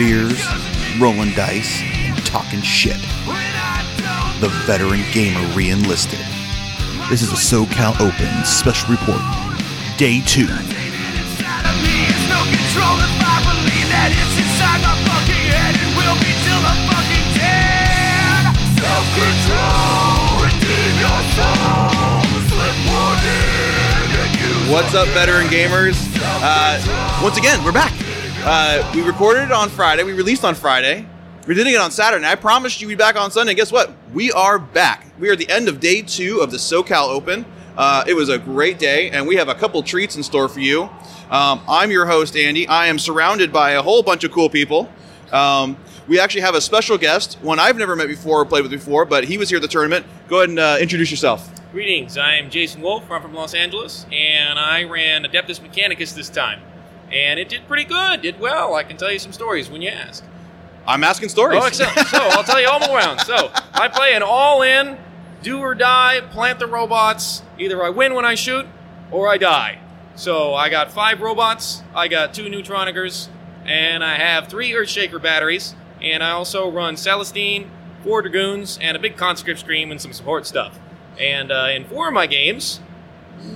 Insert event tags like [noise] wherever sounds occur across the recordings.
beers, rolling dice, and talking shit. The veteran gamer re-enlisted. This is a SoCal Open special report, day two. What's up, veteran gamers? Uh, once again, we're back. Uh, we recorded it on Friday. We released on Friday. We're doing it on Saturday. I promised you we'd be back on Sunday. Guess what? We are back. We are at the end of day two of the SoCal Open. Uh, it was a great day, and we have a couple treats in store for you. Um, I'm your host, Andy. I am surrounded by a whole bunch of cool people. Um, we actually have a special guest, one I've never met before or played with before, but he was here at the tournament. Go ahead and uh, introduce yourself. Greetings, I'm Jason Wolfe. I'm from Los Angeles, and I ran Adeptus Mechanicus this time. And it did pretty good, did well. I can tell you some stories when you ask. I'm asking stories. Oh, excellent. so I'll tell you all around. So I play an all in, do or die, plant the robots. Either I win when I shoot, or I die. So I got five robots, I got two Neutronicers, and I have three Earthshaker batteries, and I also run Celestine, four Dragoons, and a big conscript scream and some support stuff. And uh, in four of my games,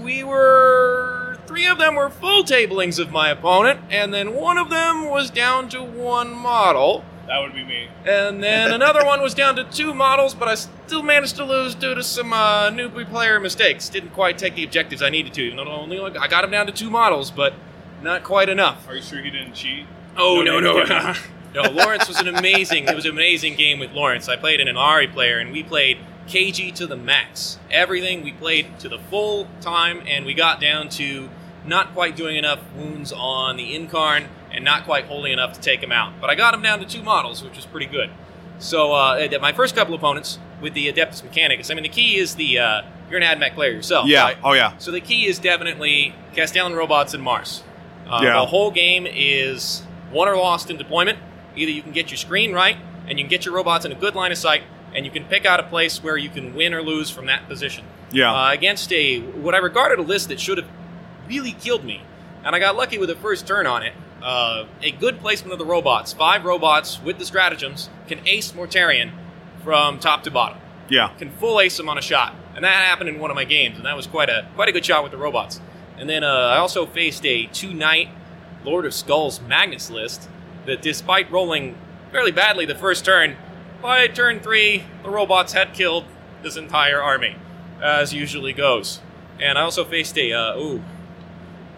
we were. Three of them were full tablings of my opponent, and then one of them was down to one model. That would be me. And then [laughs] another one was down to two models, but I still managed to lose due to some uh, newbie player mistakes. Didn't quite take the objectives I needed to. Not only I got him down to two models, but not quite enough. Are you sure he didn't cheat? Oh no no No, no! no, [laughs] [laughs] no, Lawrence was an amazing. It was an amazing game with Lawrence. I played Ynnari player, and we played KG to the max. Everything we played to the full time, and we got down to not quite doing enough wounds on the Yncarne and not quite holding enough to take him out. But I got him down to two models, which was pretty good. So uh, my first couple opponents with the Adeptus Mechanicus, I mean the key is the uh, you're an AdMech player yourself, Yeah. right? Oh, yeah. So the key is definitely Kastelan robots and Mars. Uh, Yeah. The whole game is won or lost in deployment. Either you can get your screen right, and you can get your robots in a good line of sight, and you can pick out a place where you can win or lose from that position. Yeah. Uh, against a what I regarded a list that should have really killed me, and I got lucky with the first turn on it. Uh, a good placement of the robots, five robots with the stratagems, can ace Mortarion from top to bottom yeah. can full ace him on a shot, and that happened in one of my games, and that was quite a quite a good shot with the robots. And then uh, I also faced a two knight Lord of Skulls Magnus list that, despite rolling fairly badly the first turn, by turn three the robots had killed this entire army, as usually goes. And I also faced a uh, ooh.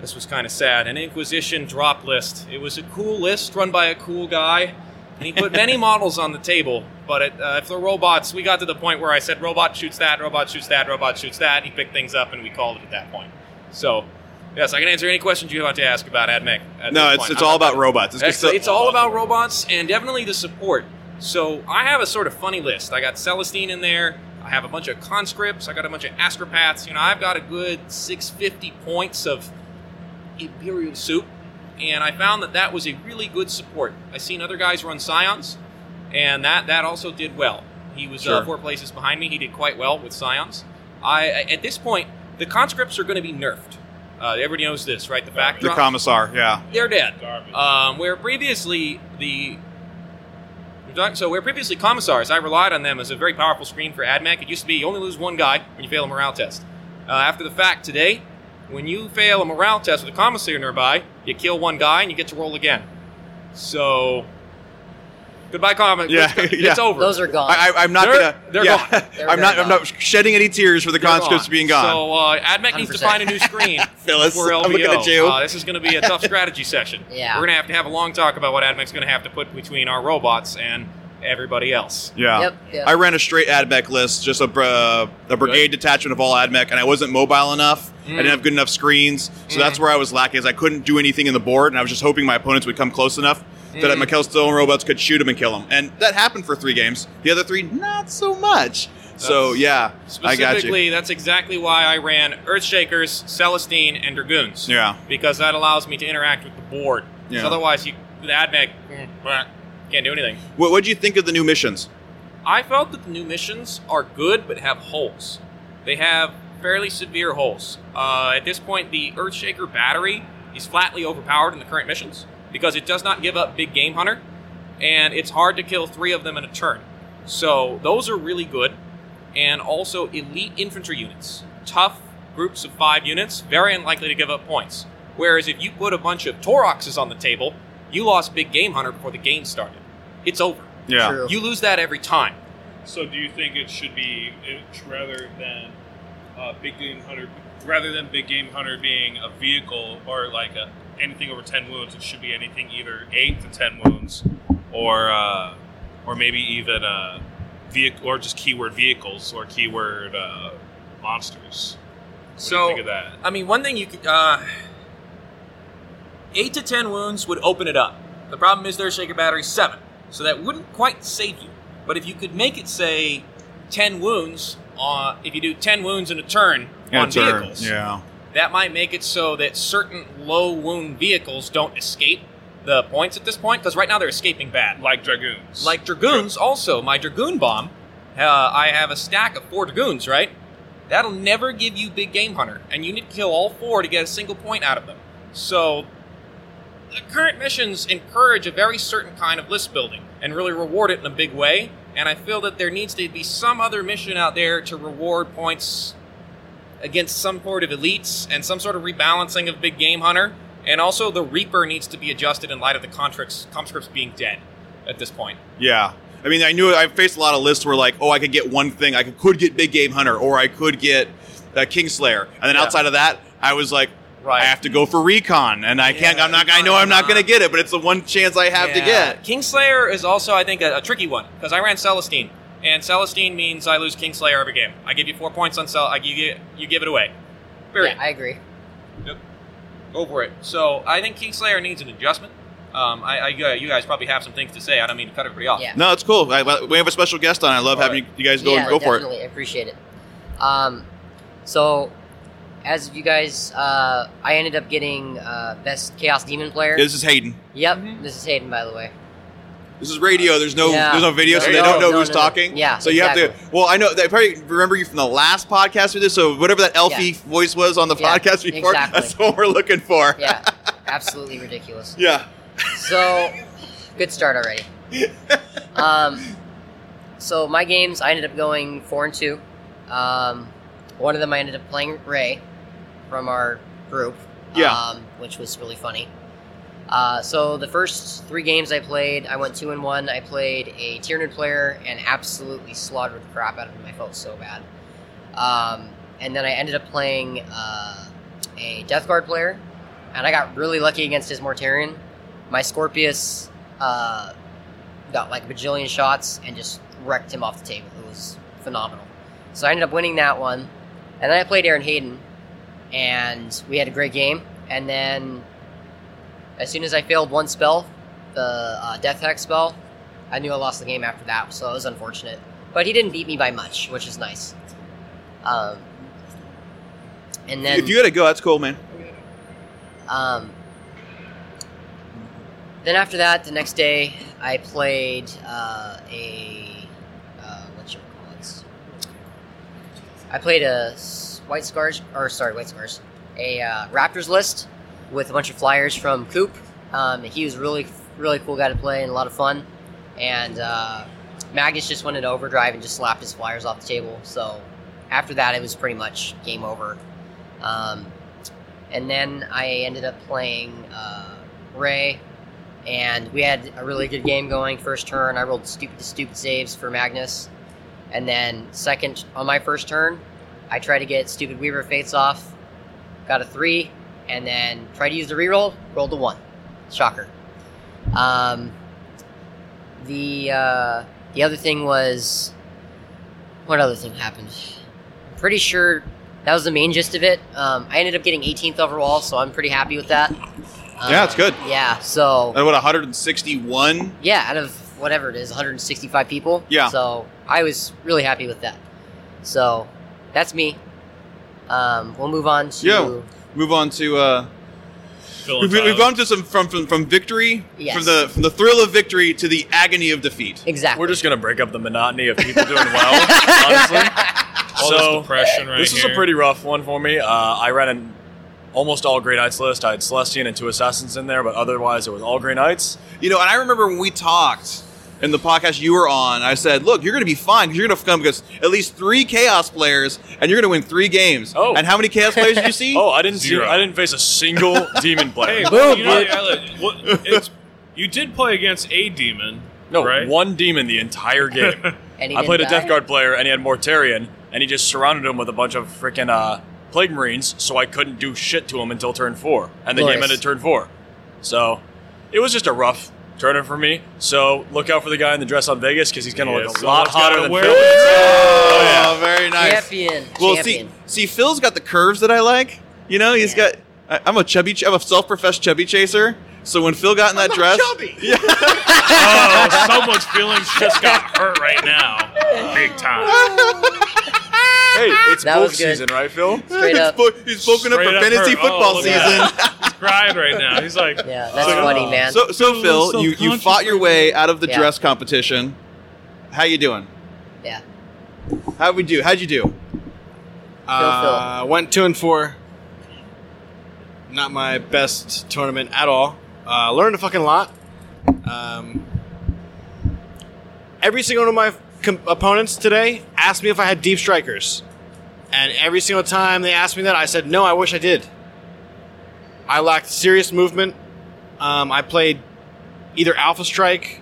This was kind of sad. An Inquisition drop list. It was a cool list run by a cool guy, and he put many [laughs] models on the table. But it, uh, if the robots, we got to the point where I said, "Robot shoots that, robot shoots that, robot shoots that." He picked things up, and we called it at that point. So, yes, I can answer any questions you want to ask about AdMech. No, it's it's I'm all about robots. It's, it's, it's, it's all about robots and definitely the support. So I have a sort of funny list. I got Celestine in there. I have a bunch of conscripts. I got a bunch of astropaths. You know, I've got a good 650 points of Imperial soup, and I found that that was a really good support. I seen other guys run Scions, and that that also did well. He was Sure. uh, four places behind me. He did quite well with Scions. I at this point, the conscripts are going to be nerfed. Uh, everybody knows this, right? The fact the commissar. Yeah. they're dead. Um, where previously the so where previously commissars, I relied on them as a very powerful screen for AdMech. It used to be you only lose one guy when you fail a morale test. Uh, after the fact, today, when you fail a morale test with a commissar nearby, you kill one guy and you get to roll again. So goodbye, common. Yeah, it's, [laughs] yeah. it's over. Those are gone. I, I, I'm not They're- gonna. they're yeah. gone. They're- [laughs] I'm not. they're I'm not shedding any tears for the They're conscripts gone. being gone. So uh, AdMech needs to find a new [laughs] screen Phyllis, for LVO. I'm looking at you. Uh, this is going to be a tough strategy session. Yeah. We're going to have to have a long talk about what AdMech's going to have to put between our robots and everybody else. yeah. Yep, yep. I ran a straight AdMech list, just a, uh, a brigade detachment of all AdMech, and I wasn't mobile enough. I Mm. didn't have good enough screens, so that's where I was lacking. Is I couldn't do anything in the board, and I was just hoping my opponents would come close enough that Mm. my Stone robots could shoot him and kill him. And that happened for three games. The other three, not so much. So That's- yeah, I got you. Specifically, that's exactly why I ran Earthshakers, Celestine, and Dragoons. Yeah. Because that allows me to interact with the board. Yeah. Otherwise, you with AdMech, mm, can't do anything. What would you think of the new missions? I felt that the new missions are good but have holes. They have fairly severe holes. Uh, at this point, the Earthshaker battery is flatly overpowered in the current missions. because it does not give up big game hunter, and it's hard to kill three of them in a turn. So those are really good, and also elite infantry units, tough groups of five units, very unlikely to give up points. Whereas if you put a bunch of Tauroxes on the table, you lost big game hunter before the game started. It's over. Yeah. True. You lose that every time. So do you think it should be it, rather than uh, big game hunter, rather than big game hunter being a vehicle or like a, anything over ten wounds, it should be anything either eight to ten wounds, or uh, or maybe even uh, vehicle or just keyword vehicles or keyword uh, monsters. What So think of that? I mean, one thing you could uh, eight to ten wounds would open it up. The problem is their shaker battery seven, so that wouldn't quite save you. But if you could make it say ten wounds, uh, if you do ten wounds in a turn on vehicles, Yeah. that might make it so that certain low wound vehicles don't escape the points at this point. Because right now they're escaping bad. Like dragoons, Like dragoons, also my dragoon bomb. Uh, I have a stack of four dragoons, right? That'll never give you big game hunter, and you need to kill all four to get a single point out of them. So, the current missions encourage a very certain kind of list building and really reward it in a big way. And I feel that there needs to be some other mission out there to reward points against some sort of elites and some sort of rebalancing of big game hunter. And also, the Reaper needs to be adjusted in light of the conscripts, conscripts being dead at this point. Yeah. I mean, I knew I faced a lot of lists where like, oh, I could get one thing. I could, could get Big Game Hunter, or I could get uh, Kingslayer, and then Yeah. outside of that, I was like, Right. I have to go for Recon, and I can't. Yeah, I'm not. I know I'm not uh, going to get it, but it's the one chance I have to get. Kingslayer is also, I think, a, a tricky one because I ran Celestine, and Celestine means I lose Kingslayer every game. I give you four points on Cel. I give you you give it away. Period. Yeah, I agree. Yep. Go for it. So I think Kingslayer needs an adjustment. Um, I, I, you guys probably have some things to say. I don't mean to cut everybody off. Yeah. No, it's cool. I, we have a special guest on. I love All having you guys go yeah, go for it. definitely. I appreciate it. Um, so, as you guys, uh, I ended up getting uh, best Chaos Daemon player. This is Hayden. yep, Mhm. this is Hayden, by the way. This is radio. There's no Yeah. there's no video, so they don't know No, who's no, no. talking. Yeah, So you have to. Well, I know they probably remember you from the last podcast we did. So whatever that Elfie Yeah. voice was on the Yeah, podcast before, exactly. that's [laughs] what we're looking for. Yeah, absolutely ridiculous. [laughs] yeah. So, good start already. [laughs] Um, so my games, I ended up going four and two. Um, one of them I ended up playing Ray from our group. Yeah. Um, which was really funny. Uh, so the first three games I played, I went two and one. I played a Tyranid player and absolutely slaughtered the crap out of him. I felt so bad. Um, and then I ended up playing uh, a Death Guard player, and I got really lucky against his Mortarion. My Scorpius uh, got like a bajillion shots and just wrecked him off the table. It was phenomenal. So I ended up winning that one. And then I played Aaron Hayden, and we had a great game. And then, as soon as I failed one spell, the uh, Death Hex spell, I knew I lost the game after that, so it was unfortunate. But he didn't beat me by much, which is nice. Um, and then, if you gotta go, that's cool, man. um, then after that, the next day, I played uh, a uh, what you call it? I played a White Scars, or sorry, White Scars, a uh, Raptors list with a bunch of flyers from Coop. Um, he was really, really cool guy to play and a lot of fun. And uh, Magnus just went into overdrive and just slapped his flyers off the table. So after that, it was pretty much game over. Um, and then I ended up playing uh, Ray, and we had a really good game going. First turn, I rolled stupid, stupid saves for Magnus, and then second on my first turn, I tried to get stupid Weaver Fates off, got a three, and then tried to use the reroll, rolled a one. Shocker. Um, the uh, the other thing was, what other thing happened? I'm pretty sure that was the main gist of it. Um, I ended up getting 18th overall, so I'm pretty happy with that. Um, Yeah, it's good. Yeah, so Uh, what 161? yeah, out of whatever it is, 165 people. Yeah. So I was really happy with that. So that's me. Um, we'll move on to Yeah. Move on to. Uh, we've, and we've gone to some from from, from victory Yes. from the from the thrill of victory to the agony of defeat. exactly. We're just gonna break up the monotony of people doing well. honestly, [laughs] All so this depression right this is a pretty rough one for me. Uh, I ran an almost all Grey Knights list. I had Celestine and two Assassins in there, but otherwise it was all Grey Knights. You know, and I remember when we talked in the podcast you were on, I said, "Look, you're going to be fine because you're going to come because at least three Chaos players, and you're going to win three games." Oh. and how many Chaos players did you see? [laughs] Oh, I didn't see. Zero. I didn't face a single [laughs] demon player. Hey, Boom, you know, dude. yeah, what- it's, you did play against a demon. no, right? one demon the entire game. [laughs] And he I played a didn't Death? Guard player, and he had Mortarion, and he just surrounded him with a bunch of freaking uh, Plague Marines, so I couldn't do shit to him until turn four, and the game ended turn four. So it was just a rough tournament for me. So look out for the guy in the dress on Vegas because he's gonna Yeah, look a someone's lot hotter gotta than wear Phil. it. Oh, very nice. Champion. Well, champion. see, see, Phil's got the curves that I like. You know, he's Yeah. got. I, I'm a chubby. I'm a self-professed chubby chaser. So when Phil got in that dress, chubby! [laughs] Oh, someone's feelings just got hurt right now. Big time. [laughs] Hey, [laughs] it's That book season, right, Phil? Straight he's, up. bo- he's spoken up for up fantasy hurt. football Oh, season. [laughs] He's crying right now. He's like, Yeah, that's So- funny, man. So, so Phil, little you, you fought your way out of the Yeah. dress competition. How you doing? yeah. How we do? How'd you do? Uh, went two and four. Not my best tournament at all. Uh, learned a fucking lot. Um, every single one of my com- opponents today asked me if I had deep strikers, and every single time they asked me that, I said no. I wish I did. I lacked serious movement. Um, I played either Alpha Strike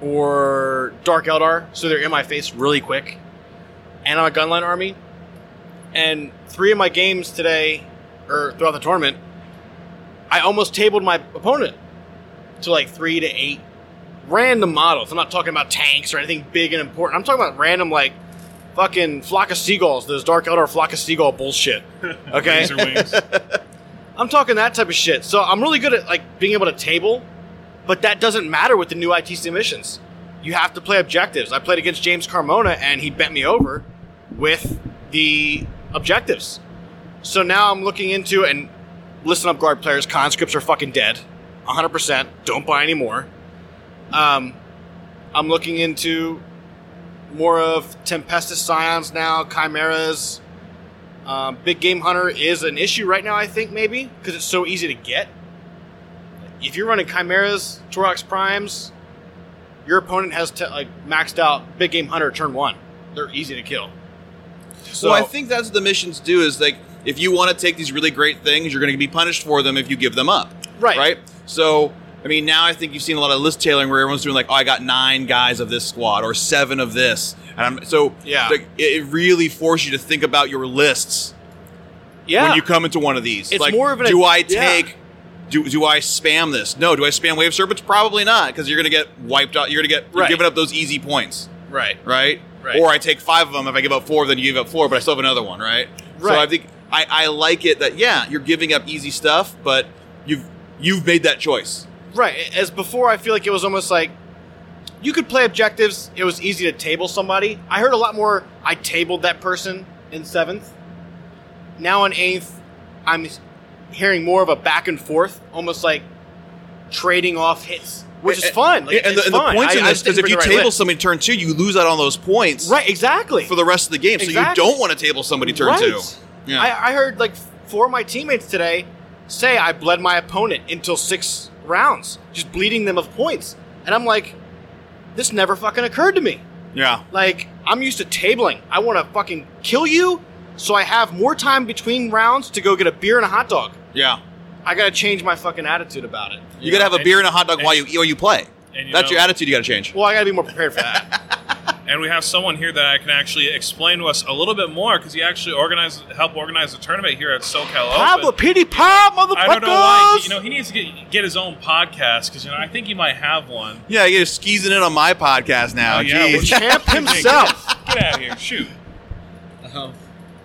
or Dark Eldar, so they're in my face really quick. And I'm a gunline army. And three of my games today, or throughout the tournament, I almost tabled my opponent to like three to eight random models. I'm not talking about tanks or anything big and important. I'm talking about random like fucking flock of seagulls. Those Dark Eldar flock of seagull bullshit. [laughs] Okay, wings. [laughs] I'm talking that type of shit. So I'm really good at like being able to table, but that doesn't matter with the new ITC missions. You have to play objectives. I played against James Carmona and he bent me over with the objectives. So now I'm looking into and listen up, guard players. Conscripts are fucking dead, 100. percent Don't buy any more. Um, I'm looking into more of Tempestus Scions now, Chimeras. Um, Big Game Hunter is an issue right now, I think, maybe, because it's so easy to get. If you're running Chimeras, Taurox Primes, your opponent has to, like maxed out Big Game Hunter turn one. They're easy to kill. So well, I think that's what the missions do. Is like if you want to take these really great things, you're going to be punished for them if you give them up. Right. Right. So. I mean, now I think you've seen a lot of list tailoring where everyone's doing like, "Oh, I got nine guys of this squad or seven of this," and I'm so Yeah. like, it really forces you to think about your lists yeah, when you come into one of these. It's like, more of an- do I yeah. take? Do, do I spam this? No. Do I spam wave serpents? Probably not, because you're going to get wiped out. You're going to get you're Right. giving up those easy points, right. right? Right. Or I take five of them. If I give up four, then you give up four, but I still have another one, right? Right. So I think I, I like it that yeah, you're giving up easy stuff, but you've you've made that choice. Right. As before, I feel like it was almost like you could play objectives. It was easy to table somebody. I heard a lot more. I tabled that person in seventh. Now in eighth, I'm hearing more of a back and forth, almost like trading off hits, which is fun. Like, and, the, and the points I- in this because if you right table list. somebody turn two, you lose out on those points right, exactly. for the rest of the game. So you don't want to table somebody turn Right. two. Yeah. I, I heard like four of my teammates today say I bled my opponent until six rounds, just bleeding them of points, and I'm like, this never fucking occurred to me. yeah. Like, I'm used to tabling. I want to fucking kill you so I have more time between rounds to go get a beer and a hot dog. Yeah. I gotta change my fucking attitude about it. You got to have a beer and a hot dog and- while you while you play. and you That's know- your attitude. You got to change. Well, I gotta be more prepared for that. [laughs] And we have someone here that I can actually explain to us a little bit more because he actually organized, helped organize the tournament here at SoCal Pablo Open. Petey Pop, motherfuckers! I don't know why. You know, he needs to get, get his own podcast because you know I think he might have one. Yeah, you're skeezing in on my podcast now. Oh, yeah, Jeez. well, Champ [laughs] himself. Get out of here! Shoot. Um,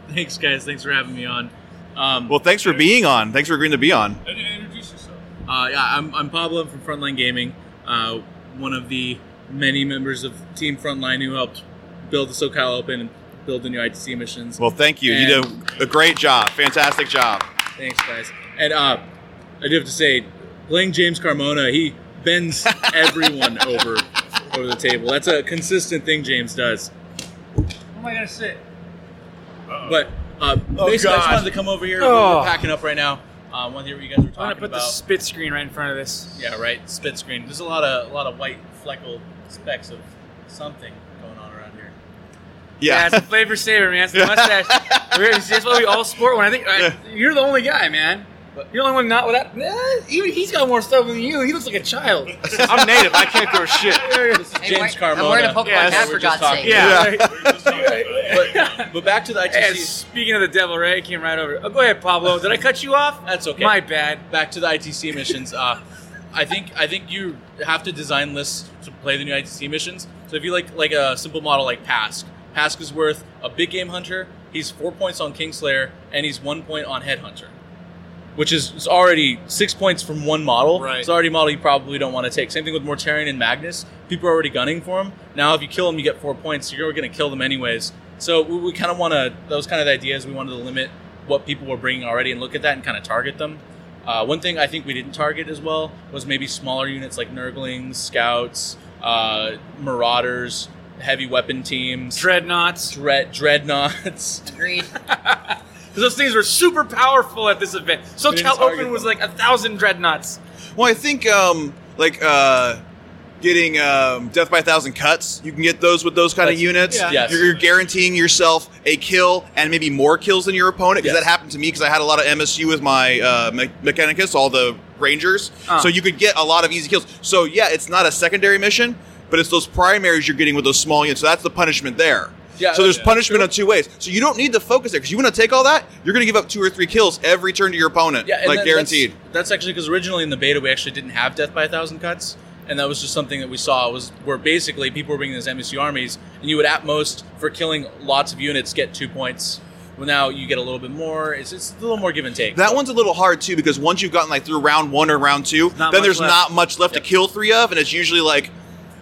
thanks, guys. Thanks for having me on. Um, well, thanks for being on. Thanks for agreeing to be on. Introduce yourself. uh, yeah, I'm, I'm Pablo from Frontline Gaming, uh, one of the many members of Team Frontline who helped build the SoCal Open and build the new ITC missions. Well, thank you. You did a great job. Fantastic job. Thanks, guys. And uh, I do have to say, playing James Carmona, he bends [laughs] everyone over over the table. That's a consistent thing James does. What am I gonna say? But uh, basically, I just God. wanted to come over here. Oh. We're packing up right now. I want to hear what you guys were talking about. I'm gonna talking put the spit screen right in front of this. Yeah, right. Spit screen. There's a lot of a lot of white fleckled specks of something going on around here. Yeah, Yeah. it's a flavor saver, man. It's the mustache. [laughs] We're- That's why we all sport one. I think uh, you're the only guy, man. But You're the only one not without. Eh, even he's got more stuff than you. He looks like a child. I'm native. I can't grow shit. [laughs] This is James we're- I'm wearing a Carmona. Pokemon Yeah, that's hat what for God's sake. Yeah. We were just talking about it. but, but back to the And ITC. speaking of the devil, right? It came right over. Oh, go ahead, Pablo. Did I cut you off? That's okay. My bad. back to the ITC missions. Uh, I think I think you have to design lists to play the new ITC missions. So if you like like a simple model like Pask, Pask is worth a big game hunter. He's four points on Kingslayer and he's one point on Headhunter, which is, is already six points from one model. Right. It's already a model you probably don't want to take. Same thing with Mortarion and Magnus. People are already gunning for him. Now if you kill him, you get four points. You're going to kill them anyways. So we, we kind of want to. Those kind of ideas. We wanted to limit what people were bringing already and look at that and kind of target them. Uh, one thing I think we didn't target as well was maybe smaller units like Nurglings, Scouts, uh, Marauders, heavy weapon teams, Dreadnoughts. dread, Dreadnoughts. [laughs] Agreed. Because those things were super powerful at this event. So Cal Open was them. like a thousand dreadnoughts. Well, I think um, like uh, getting um, death by a thousand cuts, you can get those with those kind of units. yeah. Yes. You're, you're guaranteeing yourself a kill and maybe more kills than your opponent because Yes. that happened to me because I had a lot of MSU with my uh, Me- Mechanicus, all the Rangers. Uh. So you could get a lot of easy kills. So yeah, it's not a secondary mission, but it's those primaries you're getting with those small units. So that's the punishment there. Yeah, so there's yeah, punishment true. on two ways. So you don't need to focus there because you want to take all that. You're going to give up two or three kills every turn to your opponent, Yeah, like that- guaranteed. That's, that's actually because originally in the beta we actually didn't have death by a thousand cuts, and that was just something that we saw was where basically people were bringing these MSU armies, and you would at most for killing lots of units get two points. Well, now you get a little bit more. It's, it's a little more give and take. That one's a little hard too because once you've gotten like through round one or round two, Not then there's left. not much left Yep. to kill three of, and it's usually like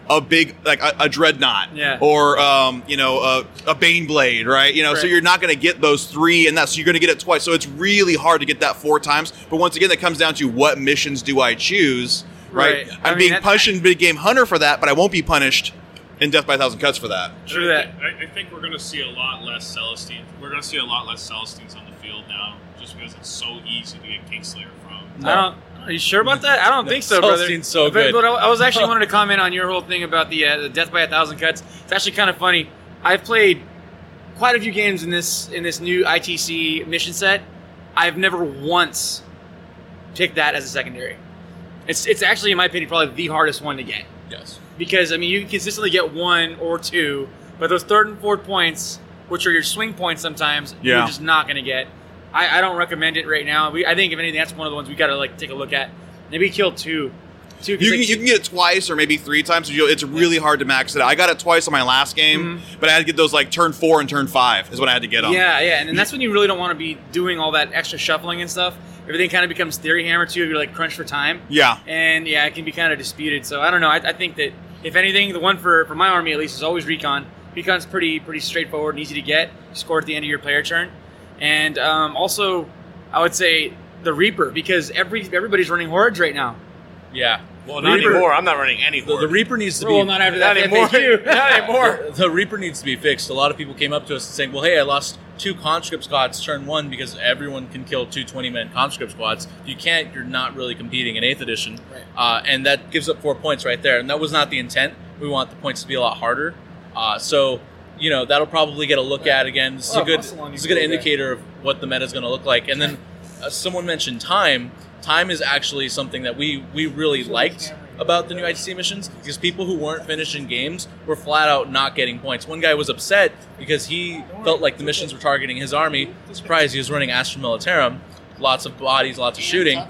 a big like a, a dreadnought, Yeah. or um, you know a, a bane blade, right? You know, so you're not going to get those three, and that's you're going to get it twice. So it's really hard to get that four times. But once again, that comes down to what missions do I choose, right? Right. I'm I mean, being that- punished in Big Game Hunter for that, but I won't be punished in Death by a Thousand Cuts for that. True that. I, I think we're going to see a lot less Celestine. We're going to see a lot less Celestines on the field now, just because it's so easy to get Kingslayer from. I don't. Are you sure about that? I don't [laughs] think so, brother. Celestine's so but, good. But I I was actually [laughs] wanted to comment on your whole thing about the, uh, the death by a thousand cuts. It's actually kind of funny. I've played quite a few games in this in this new ITC mission set. I've never once picked that as a secondary. It's it's actually, in my opinion, probably the hardest one to get yes. because I mean you can consistently get one or two, but those third and fourth points, which are your swing points, sometimes Yeah. you're just not going to get. I, I don't recommend it right now. We, I think if anything, that's one of the ones we got to like take a look at. Maybe kill two, two. You can, you can get it twice or maybe three times. It's really hard to max it out. I got it twice on my last game, Mm-hmm. but I had to get those like turn four and turn five is what I had to get them. yeah, yeah, and, and that's when you really don't want to be doing all that extra shuffling and stuff. Everything kind of becomes theory hammer too. If you're like crunched for time, Yeah. and yeah, it can be kind of disputed. So I don't know. I, I think that if anything, the one for for my army at least is always recon. Recon's pretty pretty straightforward and easy to get. You score at the end of your player turn, and um, also I would say the Reaper because every everybody's running hordes right now. Yeah. Well, not Reaper- anymore. I'm not running any The, horde. the Reaper needs to Well, be. Well, not after not that anymore. [laughs] Not anymore. [laughs] The, the Reaper needs to be fixed. A lot of people came up to us and saying, "Well, hey, I lost two conscript squads turn one because everyone can kill two 20 man conscript squads. If you can't, you're not really competing in Eighth Edition, Right. uh, and that gives up four points right there. And that was not the intent. We want the points to be a lot harder. Uh, so, you know, that'll probably get a look at again. This is a good. This is a good indicator of what the meta is going to look like. And then [laughs] uh, someone mentioned time. Time is actually something that we we really liked about the new ITC missions because people who weren't finishing games were flat out not getting points. One guy was upset because he felt like the missions were targeting his army. Surprise, he was running Astra Militarum, lots of bodies, lots of shooting,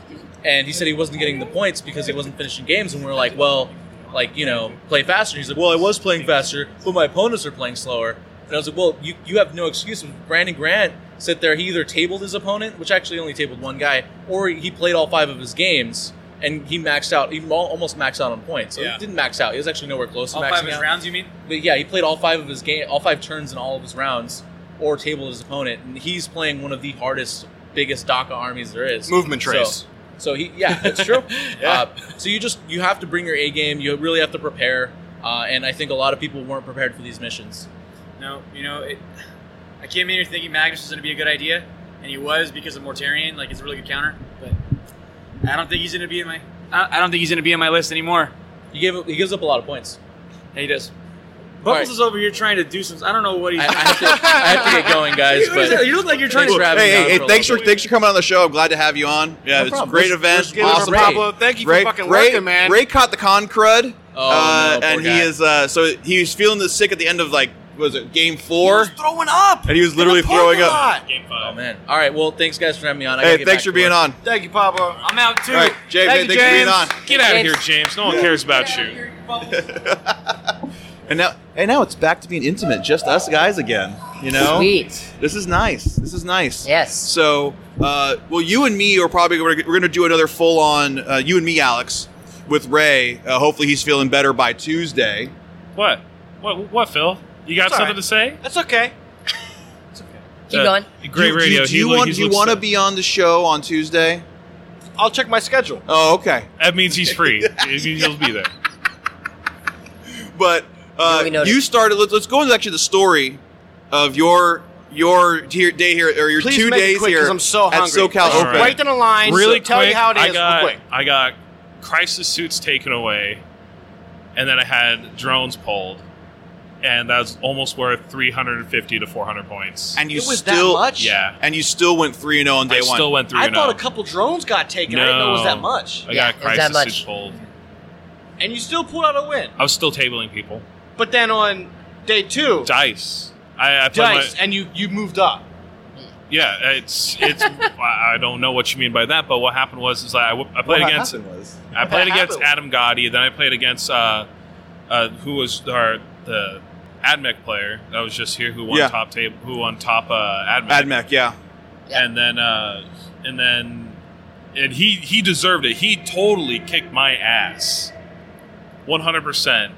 and he said he wasn't getting the points because he wasn't finishing games. And we are like, well, like you know, play faster. He's like, well, I was playing faster, but my opponents are playing slower. And I was like, well, you, you have no excuse. Brandon Grant sit there, he either tabled his opponent, which actually only tabled one guy, or he played all five of his games and he maxed out, he almost maxed out on points. So Yeah. he didn't max out. He was actually nowhere close to All maxing five of his rounds, you mean? But yeah, he played all five of his game, all five turns in all of his rounds, or tabled his opponent. And he's playing one of the hardest, biggest DACA armies there is. Movement So- so he, yeah, that's true. [laughs] Yeah. uh, so you just you have to bring your A game. You really have to prepare, uh, and I think a lot of people weren't prepared for these missions. No, you know, it, I came in here thinking Magnus was going to be a good idea. and he was because of Mortarion. Like it's a really good counter, but I don't think he's gonna be in my. I I don't think he's gonna be in my list anymore. He gave he gives up a lot of points. Yeah, he does. All Bubbles right. is over here trying to do some. I don't know what he's. I, I, have to, [laughs] I have to get going, guys. [laughs] But you look like you're trying Thanks to. for Hey, hey, hey for thanks for bit. thanks for coming on the show. I'm glad to have you on. Yeah, No it's a problem. great Let's- event. let's give it a awesome. Ray. Pablo, thank you for Ray, fucking Ray, working, man. Ray caught the con crud, Oh, uh, no, poor and he is uh, so he was feeling the sick at the end of like what was it game four, throwing up. and he was literally in the parking throwing up. lot. Game Oh five. man! All right. Well, thanks guys for having me on. I gotta Hey, get thanks back for to being work. on. Thank you, Pablo. I'm out too. All right, Jay, Thank you, thanks for being on. Get out of here, James. James. No one cares about you. [laughs] And now, and now it's back to being intimate, just us guys again. You know, Sweet. this is nice. This is nice. Yes. So, uh, well, you and me are probably going to, we're going to do another full on uh, you and me, Alex, with Ray. Uh, hopefully, he's feeling better by Tuesday. What? What? What, Phil? You got It's something right. to say? That's okay. It's okay. Keep Uh, going. Great do, radio. Do, do He you look- want? he Do you looks want to be on the show on Tuesday? I'll check my schedule. Oh, okay. That means he's free. [laughs] It means he'll be there. But uh, Duly noted. you started. Let's, let's go into actually the story of your your here, day here or your Please two make it days quick, here 'cause I'm so at hungry. SoCal Let's Open. All Right down the line. really tell quick, you how it is. I real got quick. I got crisis suits taken away, and then I had drones pulled, and that was almost worth 350 to 400 points. And you It was still that much. yeah, and you still went three and zero on day I one. still went through. I and thought a couple drones got taken. I didn't know it was that much. I Yeah, got it was that crisis much. pulled. And you still pulled out a win. I was still tabling people. But then on day two, Dice. I, I played dice, my, and you you moved up. yeah. It's it's. [laughs] I I don't know what you mean by that, but what happened was is I, I played What against happened was I played against? Adam Gotti, then I played against uh, uh, who was our the AdMech player that was just here who won Yeah. top table who won top uh, AdMech. AdMech, yeah. Yeah. and then uh, and then and he he deserved it. He totally kicked my ass, one hundred percent.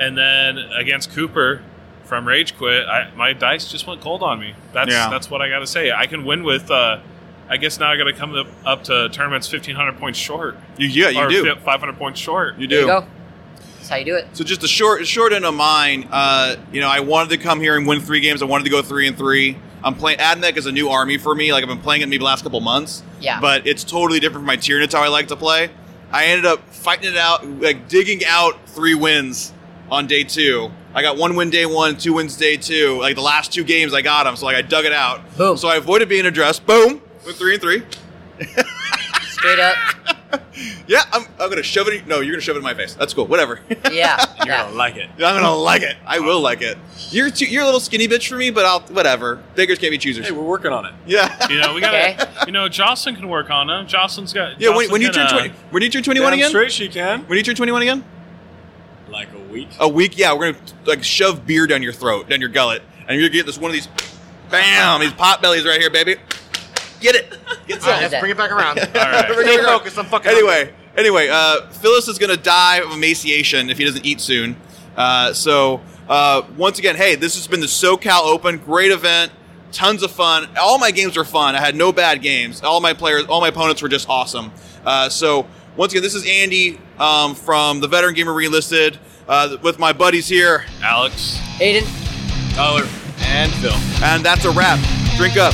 And then against Cooper from Rage Quit, I, my dice just went cold on me. That's Yeah. that's what I got to say. I can win with. Uh, I guess now I got to come up, up to tournaments fifteen hundred points short. You, yeah, you or do. five hundred points short. You There do. you go. That's how you do it. So just a short, short end of mine. Uh, you know, I wanted to come here and win three games. I wanted to go three and three. I'm playing AdMech is a new army for me. Like I've been playing it maybe the last couple months. Yeah. But it's totally different from my tier. It's how I like to play. I ended up fighting it out, like digging out three wins on day two. I got one win day one, two wins day two. Like the last two games, I got them. So like I dug it out. Boom. So I avoided being addressed. Boom. Went three and three. Straight up. [laughs] [laughs] Yeah, I'm, I'm gonna shove it. In, no, you're gonna shove it in my face. That's cool. Whatever. Yeah. [laughs] You're yeah. gonna like it. I'm gonna like it. I will like it. You're too, you're a little skinny bitch for me, but I'll whatever. Beggars can't be choosers. Hey, we're working on it. Yeah. You know, we got Okay. to You know, Jocelyn can work on them. Jocelyn's got. Yeah. When, Jocelyn when you can, turn uh, twenty, when you turn twenty one Damn again? straight she can. When you turn twenty one again? Like a week. A week. Yeah, we're gonna like shove beer down your throat, down your gullet, and you're gonna get this one of these. Bam! These pot bellies right here, baby. Get it. Get some. All right. Let's bring it back around. [laughs] All right. Stay focused. I'm fucking. Anyway, anyway, uh, Phyllis is gonna die of emaciation if he doesn't eat soon. Uh, so uh, once again, hey, this has been the SoCal Open, great event, tons of fun. All my games were fun. I had no bad games. All my players, all my opponents were just awesome. Uh, so once again, this is Andy um, from the Veteran Gamer Relisted uh, with my buddies here, Alex. Aiden. Tyler. and Phil, and that's a wrap. Drink up.